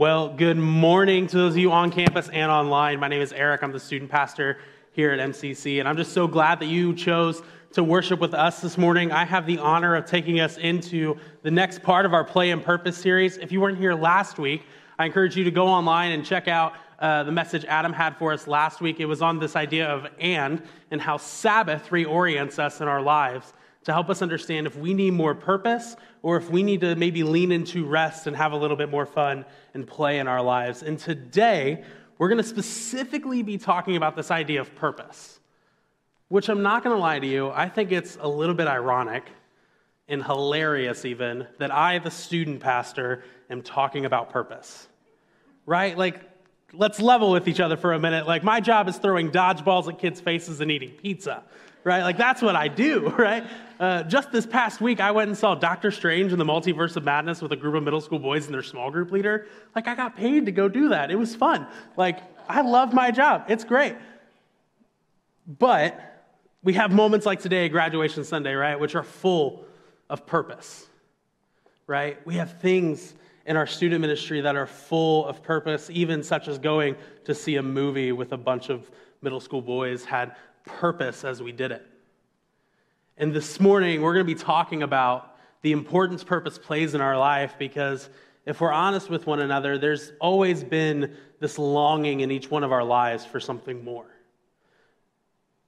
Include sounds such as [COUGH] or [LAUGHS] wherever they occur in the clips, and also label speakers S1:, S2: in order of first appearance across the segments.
S1: Well, good morning to those of you on campus and online. My name is Eric. I'm the student pastor here at MCC, and I'm just so glad that you chose to worship with us this morning. I have the honor of taking us into the next part of our Play and Purpose series. If you weren't here last week, I encourage you to go online and check out uh, the message Adam had for us last week. It was on this idea of and and how Sabbath reorients us in our lives to help us understand if we need more purpose or if we need to maybe lean into rest and have a little bit more fun and play in our lives. And today, we're going to specifically be talking about this idea of purpose, which I'm not going to lie to you, I think it's a little bit ironic and hilarious, even, that I, the student pastor, am talking about purpose. Right? Like, let's level with each other for a minute. Like, my job is throwing dodgeballs at kids' faces and eating pizza, right? Like, that's what I do, [LAUGHS] right? Uh, just this past week, I went and saw Doctor Strange and the Multiverse of Madness with a group of middle school boys and their small group leader. Like, I got paid to go do that. It was fun. Like, I love my job, it's great. But we have moments like today, graduation Sunday, right, which are full of purpose, right? We have things in our student ministry that are full of purpose, even such as going to see a movie with a bunch of middle school boys had purpose as we did it. And this morning, we're going to be talking about the importance purpose plays in our life because if we're honest with one another, there's always been this longing in each one of our lives for something more.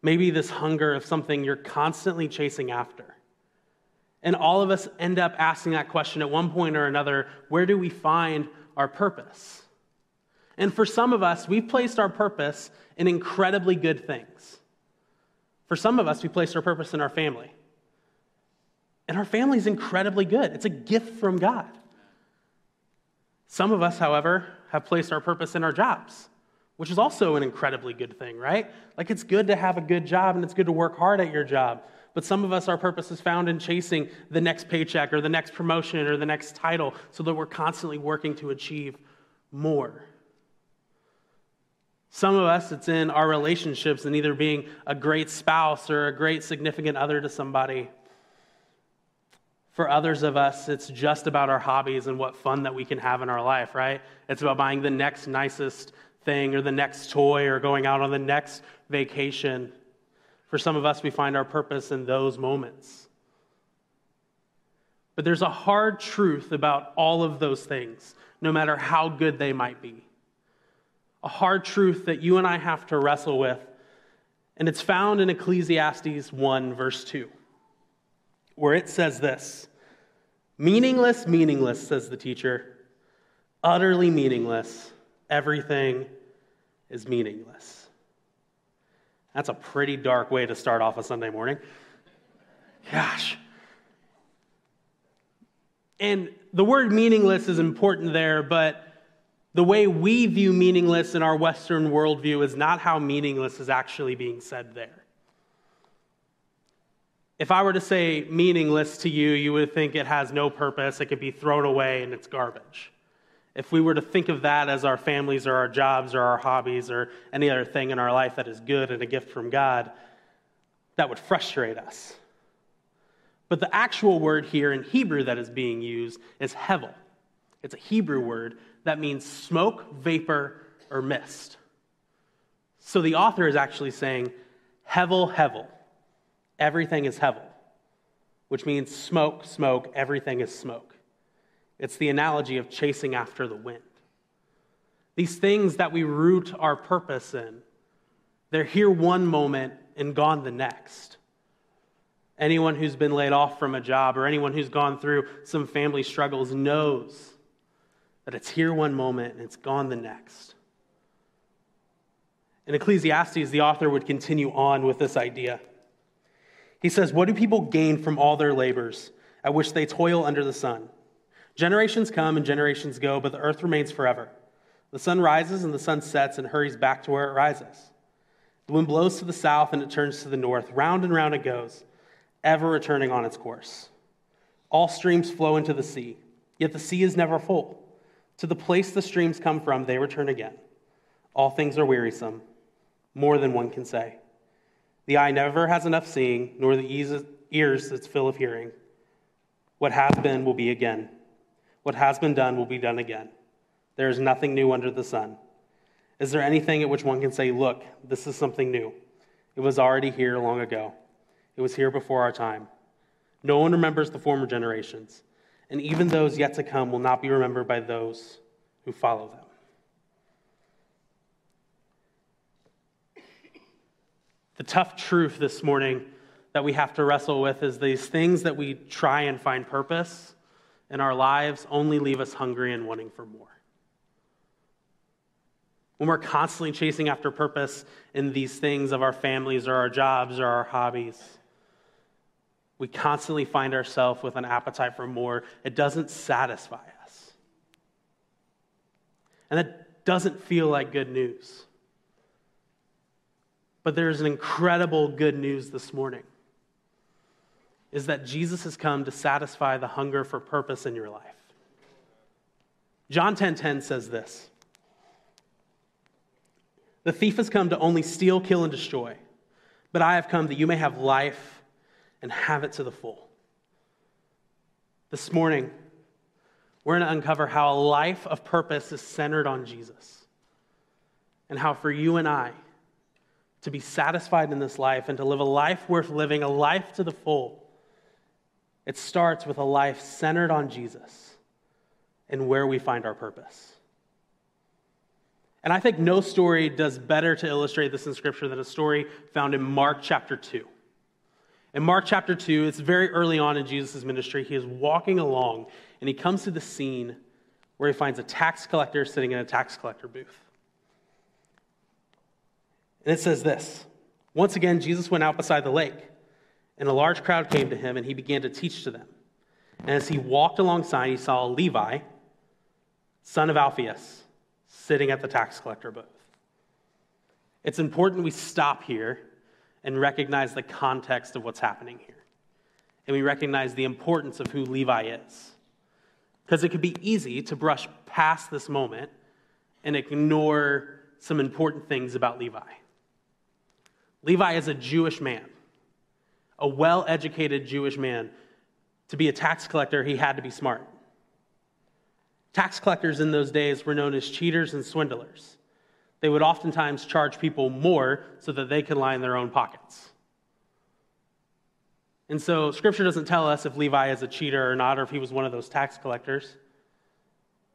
S1: Maybe this hunger of something you're constantly chasing after. And all of us end up asking that question at one point or another where do we find our purpose? And for some of us, we've placed our purpose in incredibly good things. For some of us, we place our purpose in our family. And our family is incredibly good, it's a gift from God. Some of us, however, have placed our purpose in our jobs, which is also an incredibly good thing, right? Like it's good to have a good job and it's good to work hard at your job. But some of us, our purpose is found in chasing the next paycheck or the next promotion or the next title so that we're constantly working to achieve more. Some of us, it's in our relationships and either being a great spouse or a great significant other to somebody. For others of us, it's just about our hobbies and what fun that we can have in our life, right? It's about buying the next nicest thing or the next toy or going out on the next vacation. For some of us, we find our purpose in those moments. But there's a hard truth about all of those things, no matter how good they might be. A hard truth that you and I have to wrestle with. And it's found in Ecclesiastes 1, verse 2, where it says this Meaningless, meaningless, says the teacher. Utterly meaningless. Everything is meaningless. That's a pretty dark way to start off a Sunday morning. Gosh. And the word meaningless is important there, but the way we view meaningless in our Western worldview is not how meaningless is actually being said there. If I were to say meaningless to you, you would think it has no purpose, it could be thrown away, and it's garbage if we were to think of that as our families or our jobs or our hobbies or any other thing in our life that is good and a gift from God, that would frustrate us. But the actual word here in Hebrew that is being used is hevel. It's a Hebrew word that means smoke, vapor, or mist. So the author is actually saying, hevel, hevel. Everything is hevel, which means smoke, smoke, everything is smoke. It's the analogy of chasing after the wind. These things that we root our purpose in, they're here one moment and gone the next. Anyone who's been laid off from a job or anyone who's gone through some family struggles knows that it's here one moment and it's gone the next. In Ecclesiastes, the author would continue on with this idea. He says, What do people gain from all their labors at which they toil under the sun? Generations come and generations go, but the earth remains forever. The sun rises and the sun sets and hurries back to where it rises. The wind blows to the south and it turns to the north. Round and round it goes, ever returning on its course. All streams flow into the sea, yet the sea is never full. To the place the streams come from, they return again. All things are wearisome, more than one can say. The eye never has enough seeing, nor the ears its fill of hearing. What has been will be again what has been done will be done again. There is nothing new under the sun. Is there anything at which one can say, Look, this is something new? It was already here long ago. It was here before our time. No one remembers the former generations, and even those yet to come will not be remembered by those who follow them. The tough truth this morning that we have to wrestle with is these things that we try and find purpose in our lives only leave us hungry and wanting for more. When we're constantly chasing after purpose in these things of our families or our jobs or our hobbies, we constantly find ourselves with an appetite for more. It doesn't satisfy us. And that doesn't feel like good news. But there's an incredible good news this morning is that Jesus has come to satisfy the hunger for purpose in your life. John 10:10 10, 10 says this. The thief has come to only steal, kill and destroy. But I have come that you may have life and have it to the full. This morning, we're going to uncover how a life of purpose is centered on Jesus. And how for you and I to be satisfied in this life and to live a life worth living, a life to the full, it starts with a life centered on Jesus and where we find our purpose. And I think no story does better to illustrate this in Scripture than a story found in Mark chapter 2. In Mark chapter 2, it's very early on in Jesus' ministry. He is walking along and he comes to the scene where he finds a tax collector sitting in a tax collector booth. And it says this Once again, Jesus went out beside the lake and a large crowd came to him, and he began to teach to them. And as he walked alongside, he saw Levi, son of Alphaeus, sitting at the tax collector booth. It's important we stop here and recognize the context of what's happening here. And we recognize the importance of who Levi is. Because it could be easy to brush past this moment and ignore some important things about Levi. Levi is a Jewish man a well educated Jewish man. To be a tax collector, he had to be smart. Tax collectors in those days were known as cheaters and swindlers. They would oftentimes charge people more so that they could line their own pockets. And so, scripture doesn't tell us if Levi is a cheater or not, or if he was one of those tax collectors,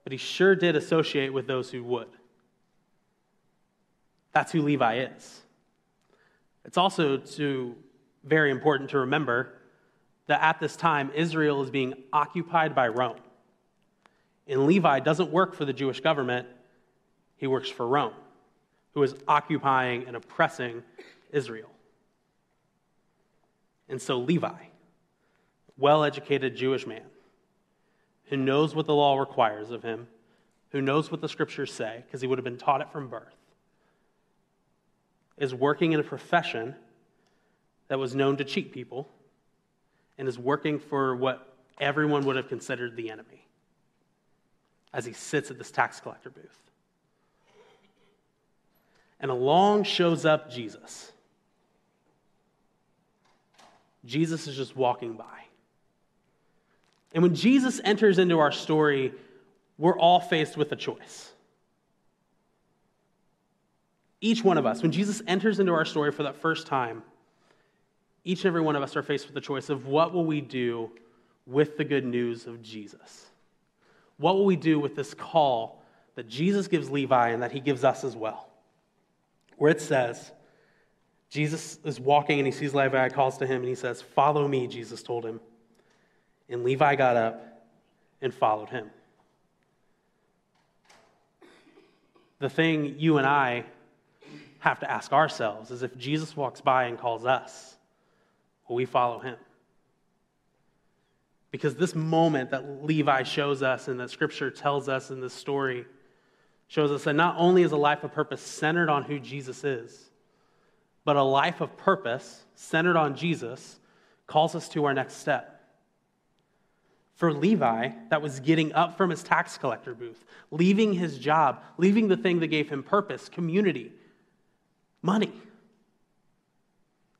S1: but he sure did associate with those who would. That's who Levi is. It's also to very important to remember that at this time, Israel is being occupied by Rome. And Levi doesn't work for the Jewish government, he works for Rome, who is occupying and oppressing Israel. And so, Levi, well educated Jewish man, who knows what the law requires of him, who knows what the scriptures say, because he would have been taught it from birth, is working in a profession that was known to cheat people and is working for what everyone would have considered the enemy as he sits at this tax collector booth. And along shows up Jesus. Jesus is just walking by. And when Jesus enters into our story, we're all faced with a choice. Each one of us, when Jesus enters into our story for that first time, each and every one of us are faced with the choice of what will we do with the good news of Jesus? What will we do with this call that Jesus gives Levi and that he gives us as well? Where it says, Jesus is walking and he sees Levi, calls to him, and he says, Follow me, Jesus told him. And Levi got up and followed him. The thing you and I have to ask ourselves is if Jesus walks by and calls us, Will we follow him? Because this moment that Levi shows us and that scripture tells us in this story shows us that not only is a life of purpose centered on who Jesus is, but a life of purpose centered on Jesus calls us to our next step. For Levi, that was getting up from his tax collector booth, leaving his job, leaving the thing that gave him purpose, community, money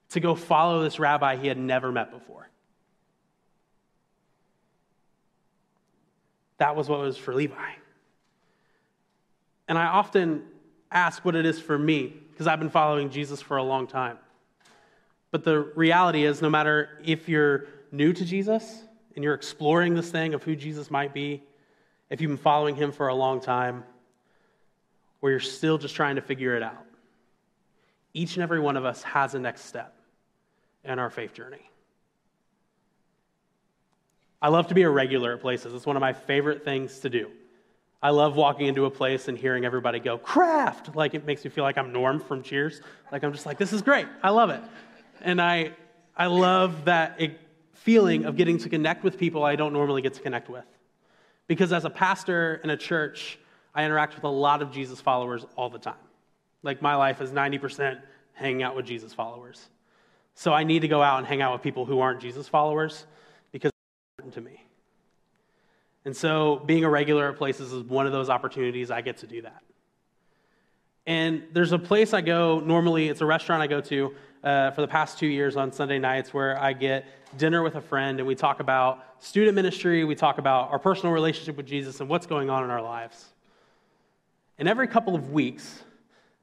S1: to go follow this rabbi he had never met before. That was what was for Levi. And I often ask what it is for me, because I've been following Jesus for a long time. But the reality is, no matter if you're new to Jesus and you're exploring this thing of who Jesus might be, if you've been following him for a long time, or you're still just trying to figure it out, each and every one of us has a next step in our faith journey. I love to be a regular at places. It's one of my favorite things to do. I love walking into a place and hearing everybody go, craft! Like it makes me feel like I'm Norm from Cheers. Like I'm just like, this is great. I love it. And I, I love that feeling of getting to connect with people I don't normally get to connect with. Because as a pastor in a church, I interact with a lot of Jesus followers all the time. Like my life is 90% hanging out with Jesus followers. So I need to go out and hang out with people who aren't Jesus followers because it's important to me. And so being a regular at places is one of those opportunities I get to do that. And there's a place I go, normally, it's a restaurant I go to uh, for the past two years on Sunday nights where I get dinner with a friend and we talk about student ministry, we talk about our personal relationship with Jesus and what's going on in our lives. And every couple of weeks,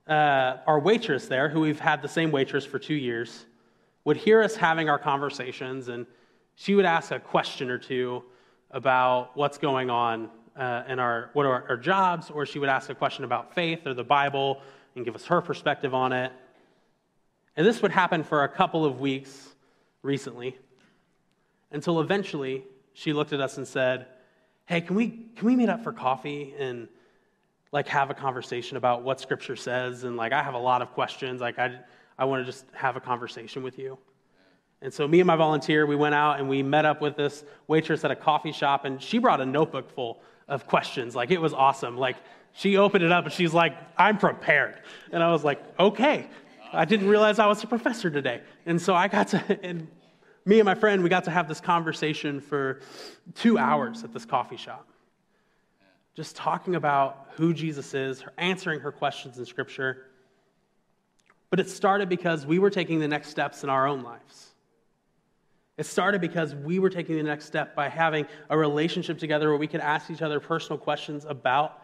S1: uh, our waitress there, who we've had the same waitress for two years, would hear us having our conversations and she would ask a question or two about what's going on uh, in our what are our jobs, or she would ask a question about faith or the Bible and give us her perspective on it. And this would happen for a couple of weeks recently until eventually she looked at us and said, Hey, can we, can we meet up for coffee and like have a conversation about what scripture says? And like, I have a lot of questions. Like, I, I want to just have a conversation with you. And so, me and my volunteer, we went out and we met up with this waitress at a coffee shop, and she brought a notebook full of questions. Like, it was awesome. Like, she opened it up and she's like, I'm prepared. And I was like, okay. I didn't realize I was a professor today. And so I got to, and me and my friend, we got to have this conversation for two hours at this coffee shop. Just talking about who Jesus is, answering her questions in Scripture. But it started because we were taking the next steps in our own lives. It started because we were taking the next step by having a relationship together where we could ask each other personal questions about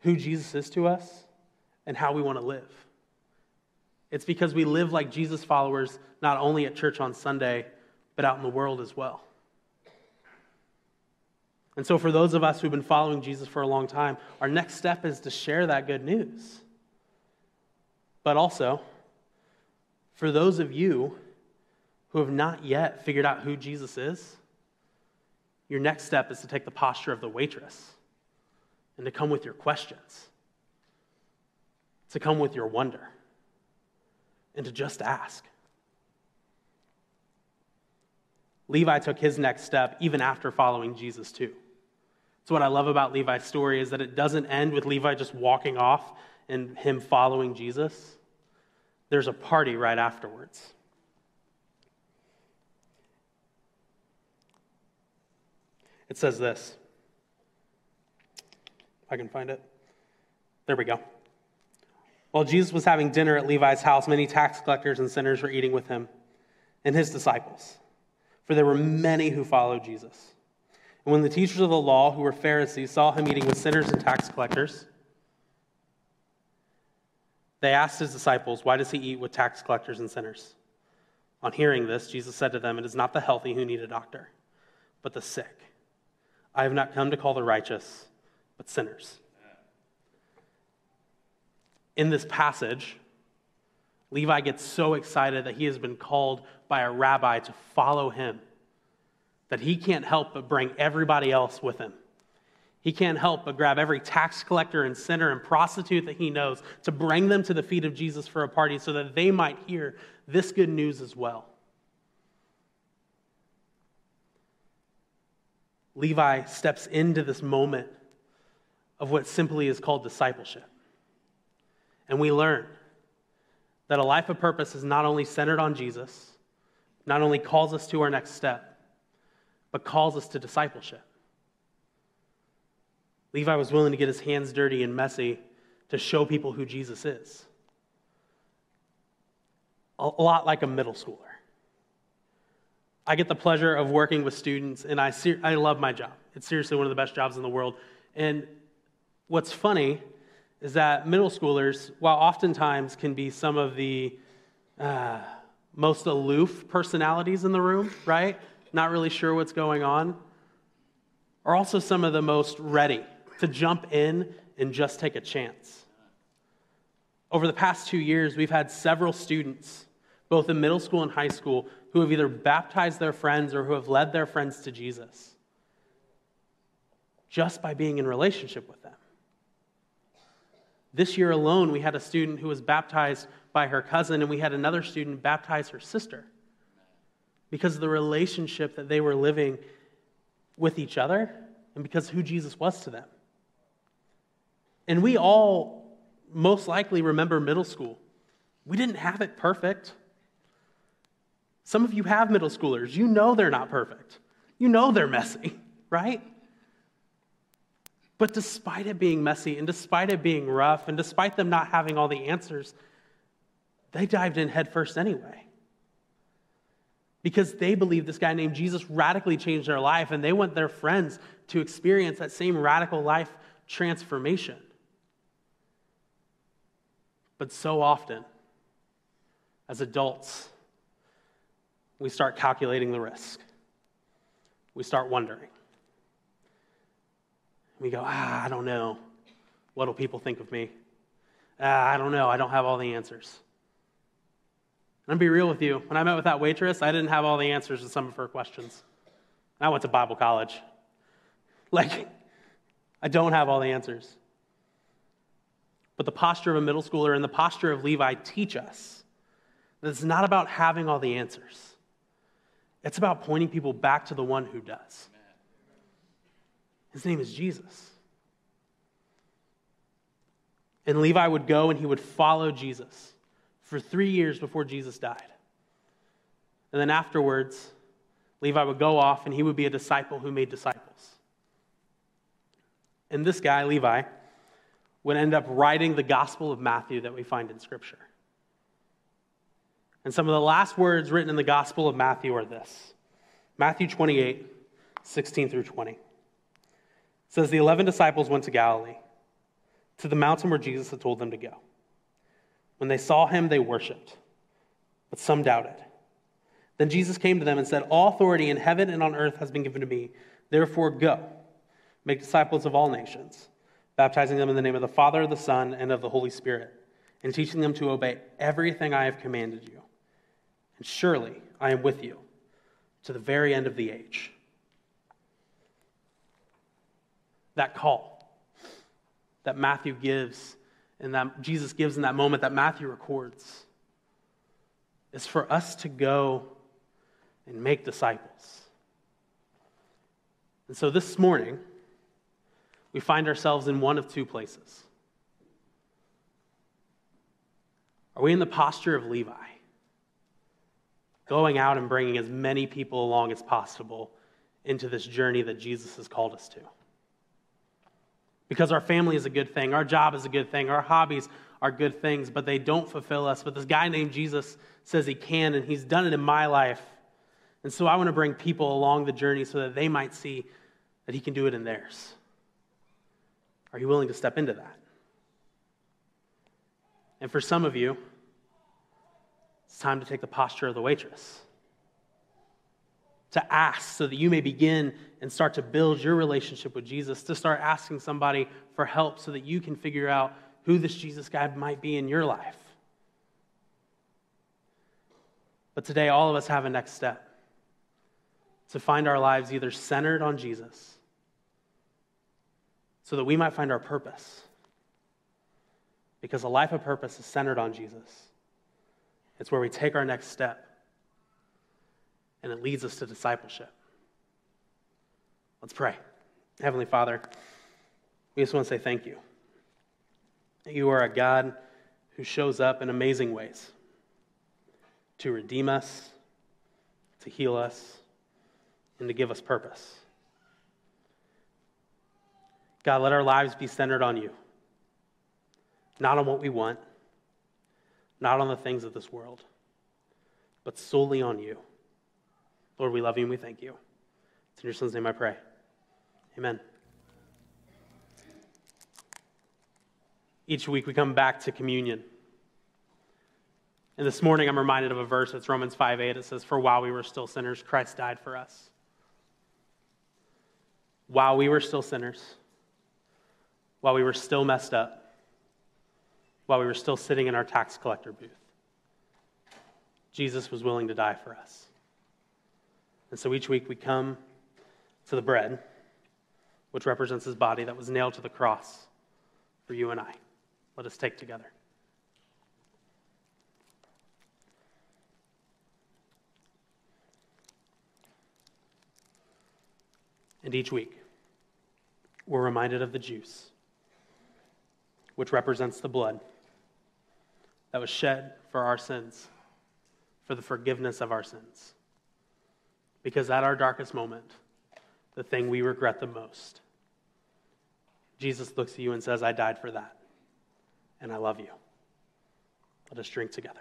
S1: who Jesus is to us and how we want to live. It's because we live like Jesus followers, not only at church on Sunday, but out in the world as well. And so, for those of us who've been following Jesus for a long time, our next step is to share that good news. But also, for those of you who have not yet figured out who Jesus is, your next step is to take the posture of the waitress and to come with your questions, to come with your wonder and to just ask. Levi took his next step even after following Jesus, too. So, what I love about Levi's story is that it doesn't end with Levi just walking off and him following Jesus. There's a party right afterwards. It says this. If I can find it. There we go. While Jesus was having dinner at Levi's house, many tax collectors and sinners were eating with him and his disciples, for there were many who followed Jesus. And when the teachers of the law, who were Pharisees, saw him eating with sinners and tax collectors, they asked his disciples, Why does he eat with tax collectors and sinners? On hearing this, Jesus said to them, It is not the healthy who need a doctor, but the sick. I have not come to call the righteous, but sinners in this passage, Levi gets so excited that he has been called by a rabbi to follow him that he can't help but bring everybody else with him. He can't help but grab every tax collector and sinner and prostitute that he knows to bring them to the feet of Jesus for a party so that they might hear this good news as well. Levi steps into this moment of what simply is called discipleship. And we learn that a life of purpose is not only centered on Jesus, not only calls us to our next step, but calls us to discipleship. Levi was willing to get his hands dirty and messy to show people who Jesus is. A lot like a middle schooler. I get the pleasure of working with students, and I, ser- I love my job. It's seriously one of the best jobs in the world. And what's funny is that middle schoolers, while oftentimes can be some of the uh, most aloof personalities in the room, right? Not really sure what's going on, are also some of the most ready to jump in and just take a chance. Over the past two years, we've had several students, both in middle school and high school, who have either baptized their friends or who have led their friends to Jesus just by being in relationship with them. This year alone, we had a student who was baptized by her cousin, and we had another student baptize her sister because of the relationship that they were living with each other and because who Jesus was to them. And we all most likely remember middle school. We didn't have it perfect. Some of you have middle schoolers. You know they're not perfect. You know they're messy, [LAUGHS] right? But despite it being messy and despite it being rough and despite them not having all the answers, they dived in headfirst anyway. Because they believed this guy named Jesus radically changed their life and they want their friends to experience that same radical life transformation. But so often, as adults, we start calculating the risk. We start wondering. We go, ah, I don't know. What will people think of me? Ah, I don't know. I don't have all the answers. And I'm be real with you. When I met with that waitress, I didn't have all the answers to some of her questions. I went to Bible college. Like, I don't have all the answers. But the posture of a middle schooler and the posture of Levi teach us that it's not about having all the answers, it's about pointing people back to the one who does. His name is Jesus. And Levi would go and he would follow Jesus for three years before Jesus died. And then afterwards, Levi would go off and he would be a disciple who made disciples. And this guy, Levi, would end up writing the Gospel of Matthew that we find in Scripture. And some of the last words written in the Gospel of Matthew are this Matthew 28, 16 through 20. It says, The eleven disciples went to Galilee, to the mountain where Jesus had told them to go. When they saw him, they worshiped, but some doubted. Then Jesus came to them and said, All authority in heaven and on earth has been given to me. Therefore, go, make disciples of all nations baptizing them in the name of the Father, of the Son, and of the Holy Spirit, and teaching them to obey everything I have commanded you. Surely I am with you to the very end of the age. That call that Matthew gives and that Jesus gives in that moment that Matthew records is for us to go and make disciples. And so this morning, we find ourselves in one of two places. Are we in the posture of Levi, going out and bringing as many people along as possible into this journey that Jesus has called us to? Because our family is a good thing, our job is a good thing, our hobbies are good things, but they don't fulfill us. But this guy named Jesus says he can, and he's done it in my life. And so I want to bring people along the journey so that they might see that he can do it in theirs. Are you willing to step into that? And for some of you, it's time to take the posture of the waitress. To ask so that you may begin and start to build your relationship with Jesus, to start asking somebody for help so that you can figure out who this Jesus guy might be in your life. But today, all of us have a next step to find our lives either centered on Jesus so that we might find our purpose. Because a life of purpose is centered on Jesus. It's where we take our next step, and it leads us to discipleship. Let's pray. Heavenly Father, we just want to say thank you. You are a God who shows up in amazing ways to redeem us, to heal us, and to give us purpose. God, let our lives be centered on you, not on what we want, not on the things of this world, but solely on you. Lord, we love you and we thank you. It's in your son's name I pray. Amen. each week we come back to communion. And this morning I'm reminded of a verse. It's Romans 5 8. It says, For while we were still sinners, Christ died for us. While we were still sinners, while we were still messed up, while we were still sitting in our tax collector booth, Jesus was willing to die for us. And so each week we come to the bread, which represents his body that was nailed to the cross for you and I. Let us take together. And each week, we're reminded of the juice, which represents the blood that was shed for our sins, for the forgiveness of our sins. Because at our darkest moment, the thing we regret the most, Jesus looks at you and says, I died for that, and I love you. Let us drink together.